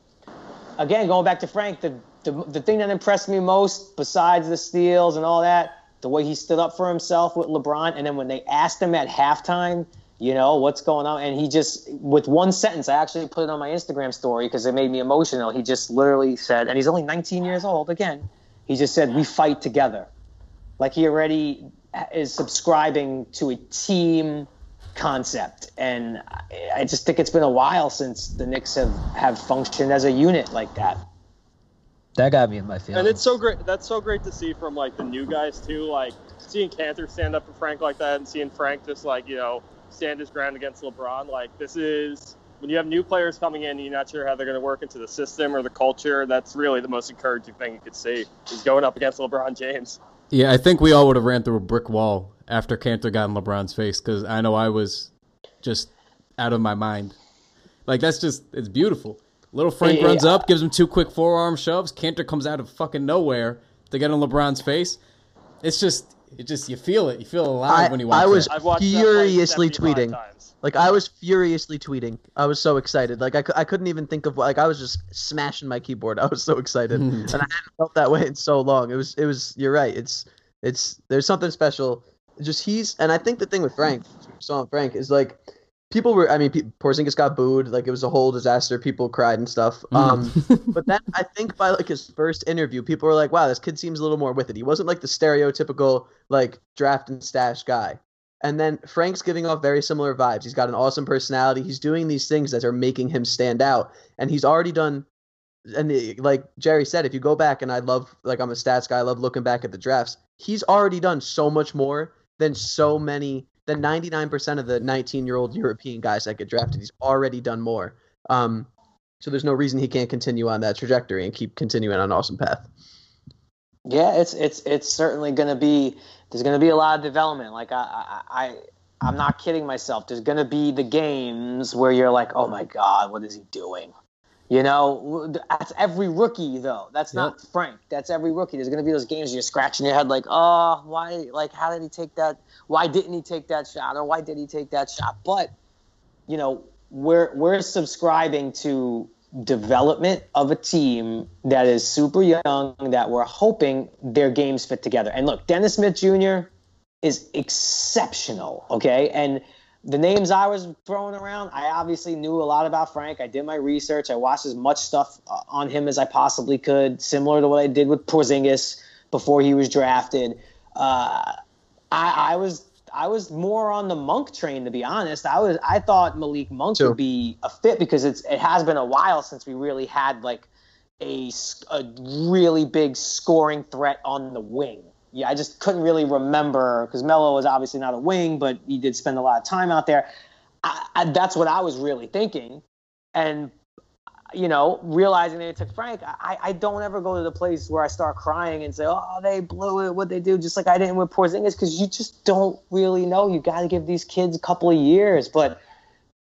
again, going back to Frank, the, the the thing that impressed me most, besides the steals and all that, the way he stood up for himself with LeBron, and then when they asked him at halftime, you know, what's going on, and he just with one sentence, I actually put it on my Instagram story because it made me emotional. He just literally said, and he's only 19 years old. Again, he just said, "We fight together." Like he already is subscribing to a team concept, and I- just think it's been a while since the Knicks have have functioned as a unit like that. That got me in my feelings. And it's so great. That's so great to see from like the new guys too. Like seeing Kanter stand up for Frank like that, and seeing Frank just like you know stand his ground against LeBron. Like this is when you have new players coming in, and you're not sure how they're going to work into the system or the culture. That's really the most encouraging thing you could see is going up against LeBron James. Yeah, I think we all would have ran through a brick wall after Kanter got in LeBron's face because I know I was just out of my mind. Like that's just it's beautiful. Little Frank Yeah. runs up, gives him two quick forearm shoves. Kanter comes out of fucking nowhere to get on LeBron's face. It's just it just you feel it. You feel alive I- when you watch I was- that. I've Furiously that like 75 tweeting. Times. Like I was furiously tweeting. I was so excited. Like I, I couldn't even think of like I was just smashing my keyboard. *laughs* I was so excited, *laughs* and I hadn't felt that way in so long. It was it was. You're right. It's it's there's something special. Just he's and I think the thing with Frank, saw on Frank is like people were. I mean, pe- Porzingis got booed. Like it was a whole disaster. People cried and stuff. Um, *laughs* but then I think by like his first interview, people were like, "Wow, this kid seems a little more with it." He wasn't like the stereotypical like draft and stash guy. And then Frank's giving off very similar vibes. He's got an awesome personality. He's doing these things that are making him stand out. And he's already done. And the, like Jerry said, if you go back, and I love like I'm a stats guy. I love looking back at the drafts. He's already done so much more than so many than 99% of the 19 year old European guys that get drafted. He's already done more. Um, so there's no reason he can't continue on that trajectory and keep continuing on an awesome path. Yeah, it's it's it's certainly going to be. There's going to be a lot of development. Like I I. I I'm not kidding myself. There's going to be the games where you're like, "Oh my god, what is he doing?" You know, that's every rookie though. That's not Frank. That's every rookie. There's going to be those games where you're scratching your head like, "Oh, why like how did he take that? Why didn't he take that shot? Or why did he take that shot?" But, you know, we're we're subscribing to development of a team that is super young that we're hoping their games fit together. And look, Dennis Smith Jr. is exceptional, okay? And the names I was throwing around, I obviously knew a lot about Frank. I did my research. I watched as much stuff uh, on him as I possibly could, similar to what I did with Porzingis before he was drafted. Uh, I, I was I was more on the Monk train to be honest. I was I thought Malik Monk Too. would be a fit because it's it has been a while since we really had like a, a really big scoring threat on the wing. Yeah, I just couldn't really remember because Melo was obviously not a wing, but he did spend a lot of time out there. I, I, that's what I was really thinking, and you know, realizing they took Frank, I, I don't ever go to the place where I start crying and say, "Oh, they blew it. What they do?" Just like I didn't with Porzingis, because you just don't really know. You got to give these kids a couple of years. But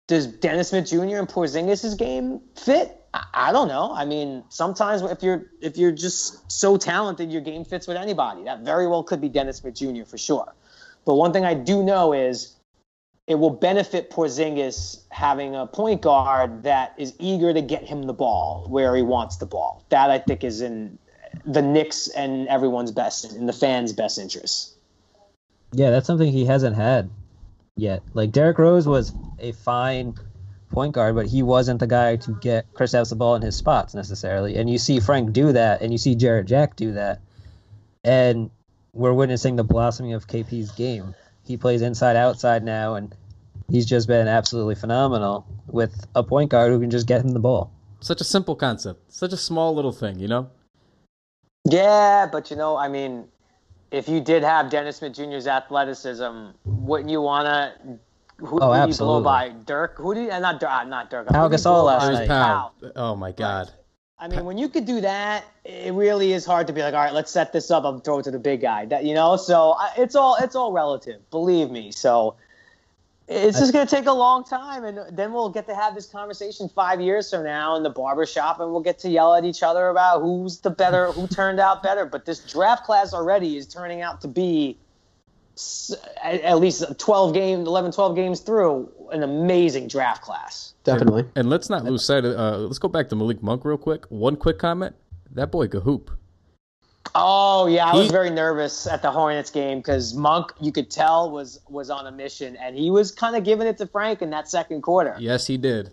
does Dennis Smith Jr. and Porzingis' game fit? I, don't know. I mean, sometimes if you're if you're just so talented, your game fits with anybody. That very well could be Dennis Smith Jr. for sure. But one thing I do know is it will benefit Porzingis having a point guard that is eager to get him the ball where he wants the ball. That I think is in the Knicks and everyone's best, in the fans' best interest. Yeah, that's something he hasn't had yet. Like Derrick Rose was a fine point guard, but he wasn't the guy to get Kristaps the ball in his spots necessarily. And you see Frank do that, and you see Jarrett Jack do that, and we're witnessing the blossoming of KP's game. He plays inside outside now, and he's just been absolutely phenomenal with a point guard who can just get him the ball. Such a simple concept. Such a small little thing, you know? Yeah, but you know, I mean, if you did have Dennis Smith Jr.'s athleticism, wouldn't you want to? Who, Oh, who do you blow by? Dirk? Who do you? uh, Not Dirk. uh, Not Dirk. Pau Who do you Gasol last was night. Pau. Oh my god. I mean, when you could do that, it really is hard to be like, all right, let's set this up. I'll throw it to the big guy. That you know, so I- it's all it's all relative. Believe me. So it's just gonna take a long time, and then we'll get to have this conversation five years from now in the barber shop, and we'll get to yell at each other about who's the better, who turned out better. But this draft class already is turning out to be s- at at least 12 games, 11, 12 games through, an amazing draft class. Definitely. And let's not lose sight of. Uh, let's go back to Malik Monk real quick. One quick comment. That boy can hoop. Oh yeah, I was very nervous at the Hornets game because Monk, you could tell, was was on a mission, and he was kind of giving it to Frank in that second quarter. Yes, he did.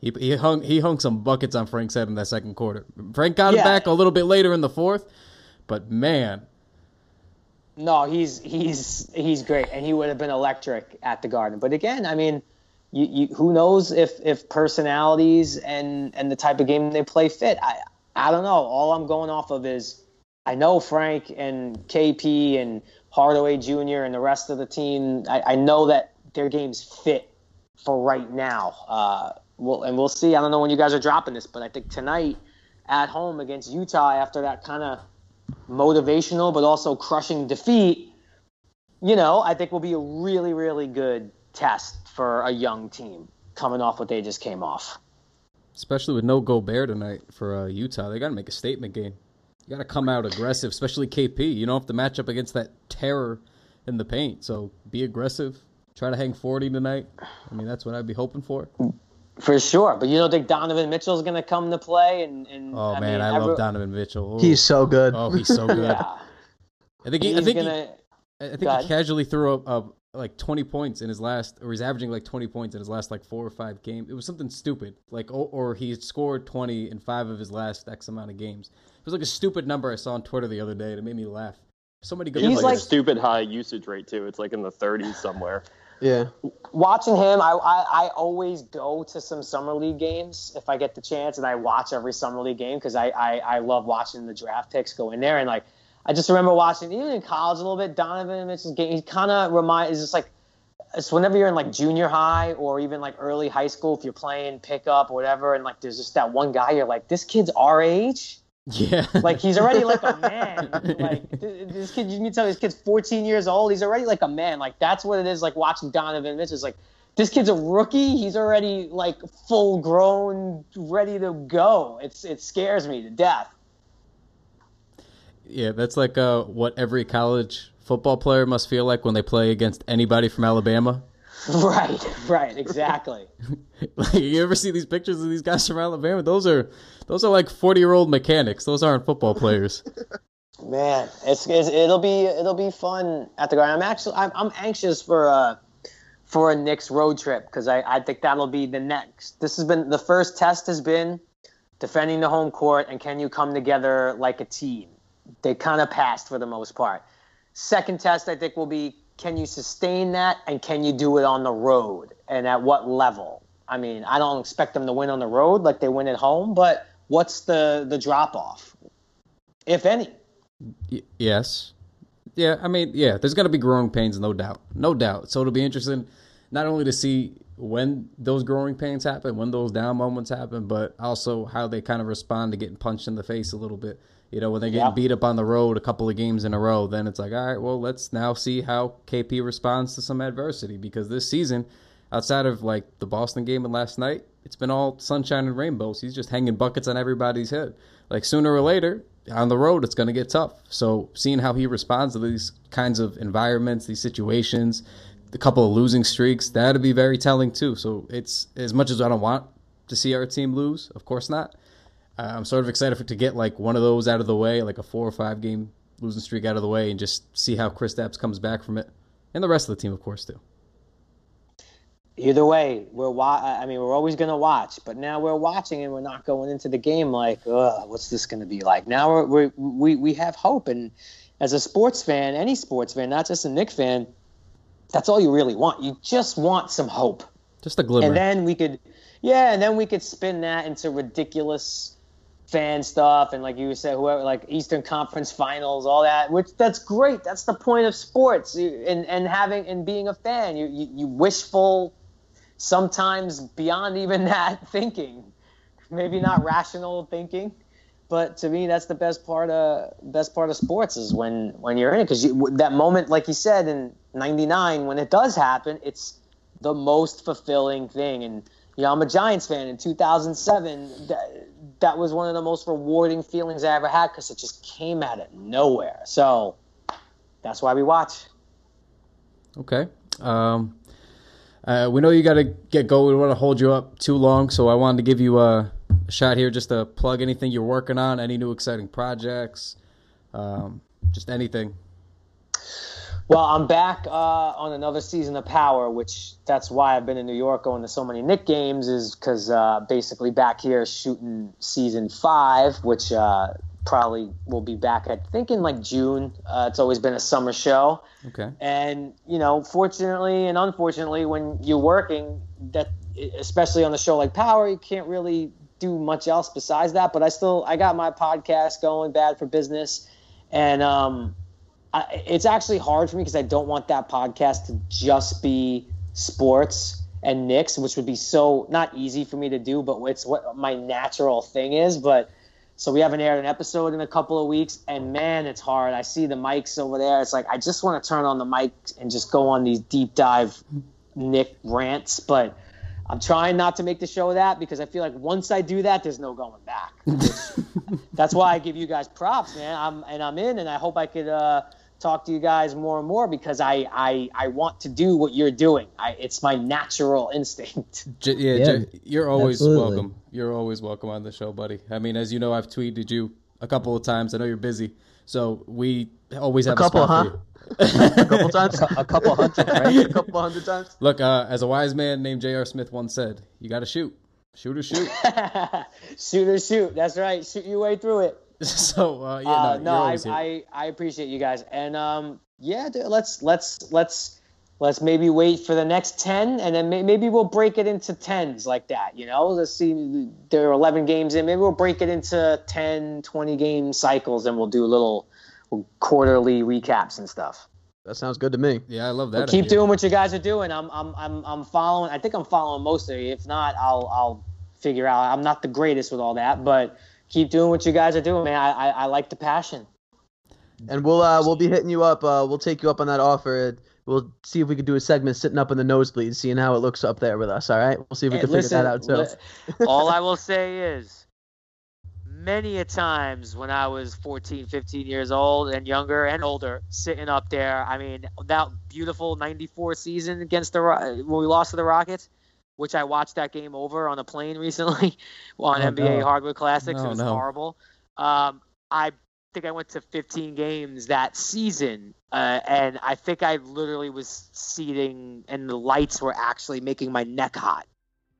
He, he hung he hung some buckets on Frank's head in that second quarter. Frank got it back a little bit later in the fourth, but man, No, he's he's he's great, and he would have been electric at the Garden. But again, I mean, you, you who knows if if personalities and and the type of game they play fit. I I don't know. All I'm going off of is I know Frank and KP and Hardaway Jr. and the rest of the team. I, I know that their games fit for right now. Uh, well, and we'll see. I don't know when you guys are dropping this, but I think tonight at home against Utah after that kind of motivational but also crushing defeat, you know, I think will be a really, really good test for a young team coming off what they just came off. especially with no Gobert tonight for uh, Utah, they got to make a statement game. You got to come out aggressive, especially KP. You don't have to match up against that terror in the paint. So be aggressive. Try to hang 40 tonight. I mean, that's what I'd be hoping for. For sure. But you don't think Donovan Mitchell's going to come to play? And, and Oh I man, mean, I every- love Donovan Mitchell. Ooh. He's so good. oh, he's so good. *laughs* Yeah. I think he, I think he, gonna, I think Go he casually threw up, up like 20 points in his last, or he's averaging like 20 points in his last like four or five games. It was something stupid, like or, or he scored 20 in five of his last X amount of games. It was like a stupid number I saw on Twitter the other day, and it made me laugh. Somebody go. He He's like, like- a stupid high usage rate too. It's like in the 30s somewhere. Yeah. watching him, I, I I always go to some summer league games if I get the chance, and I watch every summer league game because I, I I love watching the draft picks go in there, and like I just remember watching even in college a little bit Donovan Mitchell's game. He kind of remind is just like it's whenever you're in like junior high or even like early high school if you're playing pickup or whatever, and like there's just that one guy you're like this kid's our age. Yeah. Like he's already like a man. *laughs* Like this kid, you can tell this kid's 14 years old. He's already like a man. Like that's what it is. Like watching Donovan Mitchell. It's like this kid's a rookie. He's already like full grown, ready to go. It's it scares me to death. Yeah, that's like uh, what every college football player must feel like when they play against anybody from Alabama. *laughs* Right, right, exactly. *laughs* like, you ever see these pictures of these guys from Alabama? Those are those are like forty year old mechanics. Those aren't football *laughs* players. Man, it's, it's it'll be it'll be fun at the ground. I'm actually I'm, I'm anxious for a for a Knicks road trip because I, I think that'll be the next. This has been the first test has been defending the home court and can you come together like a team. They kind of passed for the most part. Second test I think will be can you sustain that and can you do it on the road and at what level? I mean, I don't expect them to win on the road like they win at home, but what's the the drop off, if any? Y- yes. Yeah, I mean, yeah, there's going to be growing pains, no doubt. No doubt. So it'll be interesting not only to see when those growing pains happen, when those down moments happen, but also how they kind of respond to getting punched in the face a little bit. You know, when they're getting Yeah. beat up on the road a couple of games in a row, then it's like, all right, well, let's now see how KP responds to some adversity because this season, outside of like the Boston game and last night, it's been all sunshine and rainbows. He's just hanging buckets on everybody's head. Like sooner or later, on the road, it's going to get tough. So seeing how he responds to these kinds of environments, these situations, the couple of losing streaks, that'd be very telling too. So it's as much as I don't want to see our team lose, of course not. Uh, I'm sort of excited for to get like one of those out of the way, like a four or five game losing streak out of the way, and just see how Kristaps comes back from it, and the rest of the team, of course, too. Either way, we're wa- I mean, we're always going to watch, but now we're watching and we're not going into the game like, Ugh, what's this going to be like? Now we're, we're, we we have hope, and as a sports fan, any sports fan, not just a Knick fan, that's all you really want. You just want some hope, Just a glimmer. and then we could, yeah, and then we could spin that into ridiculous fan stuff and like you said whoever like eastern conference finals all that which that's great that's the point of sports and and having and being a fan you you, you wishful sometimes beyond even *laughs* that thinking. Maybe not rational thinking but to me that's the best part of best part of sports is when when you're in it. Because that moment like you said in 99 when it does happen it's the most fulfilling thing. And you know i'm a giants fan. In 2007 that, that was one of the most rewarding feelings i ever had because it just came out of nowhere. So that's why we watch. Okay. Um, uh, we know you got to get going. We don't want to hold you up too long, so I wanted to give you a shot here just to plug anything you're working on, any new exciting projects, um, just anything. Well, I'm back uh, on another season of Power, which that's why I've been in New York going to so many Knick games, is because uh, basically back here shooting season five, which uh, probably will be back, I think, in like June. Uh, it's always been a summer show. Okay. And, you know, fortunately and unfortunately, when you're working, that especially on the show like Power, you can't really do much else besides that. But I still, I got my podcast going, Bad for Business. And, um, I, it's actually hard for me because I don't want that podcast to just be sports and Knicks, which would be so not easy for me to do, but it's what my natural thing is. But so we haven't aired an episode in a couple of weeks, and man, it's hard. I see the mics over there. It's like I just want to turn on the mic and just go on these deep dive Knick rants, but I'm trying not to make the show that because I feel like once I do that, there's no going back. *laughs* That's why I give you guys props, man. I'm and I'm in, and I hope I could uh, talk to you guys more and more because I I, I want to do what you're doing. I, it's my natural instinct. *laughs* J- yeah, Yeah, J- you're always absolutely. welcome. You're always welcome on the show, buddy. I mean, as you know, I've tweeted you a couple of times. I know you're busy, so we always have a, couple, spot huh? for you. *laughs* a couple *laughs* times. A couple hundred, right? a couple hundred times. Look, uh, as a wise man named J.R. Smith once said, you got to shoot, shoot or shoot. shoot or shoot. That's right. Shoot your way through it. *laughs* so uh, yeah, Uh, no, no, I. I I appreciate you guys, and um, yeah, dude, let's let's let's let's maybe wait for the next ten, and then may, maybe we'll break it into tens like that. You know, let's see. There are eleven games in. Maybe we'll break it into 10, 20 game cycles, and we'll do little quarterly recaps and stuff. That sounds good to me. yeah, I love that. But keep idea. doing what you guys are doing. I'm I'm I'm I'm following. I think I'm following most of you. If not, I'll I'll figure out. I'm not the greatest with all that, but keep doing what you guys are doing, man. I I, I like the passion. And we'll uh we'll be hitting you up. Uh, we'll take you up on that offer. We'll see if we could do a segment sitting up in the nosebleeds, seeing how it looks up there with us. All right. We'll see if we Hey, can figure that out too. *laughs* all I will say is, many a times when I was 14, 15 years old and younger and older, sitting up there, I mean, that beautiful 94 season against the when we lost to the Rockets, which I watched that game over on a plane *laughs* recently on Oh, NBA no. Hardwood Classics. No, it was no. horrible. Um, I think I went to 15 games that season, uh, and I think I literally was seating, and the lights were actually making my neck hot.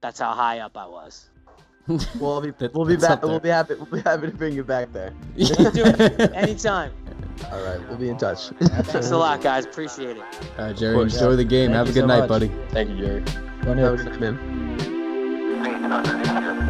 That's how high up I was. We'll be *laughs* we'll be back. We'll be happy. We'll be happy to bring you back there. *laughs* Anytime. All right. We'll be in touch. Thanks a lot, guys. Appreciate it. All right, Jerry, course. enjoy the game. Thank Have a good so night, much. buddy. Thank you, Jerry. Have a good night, man.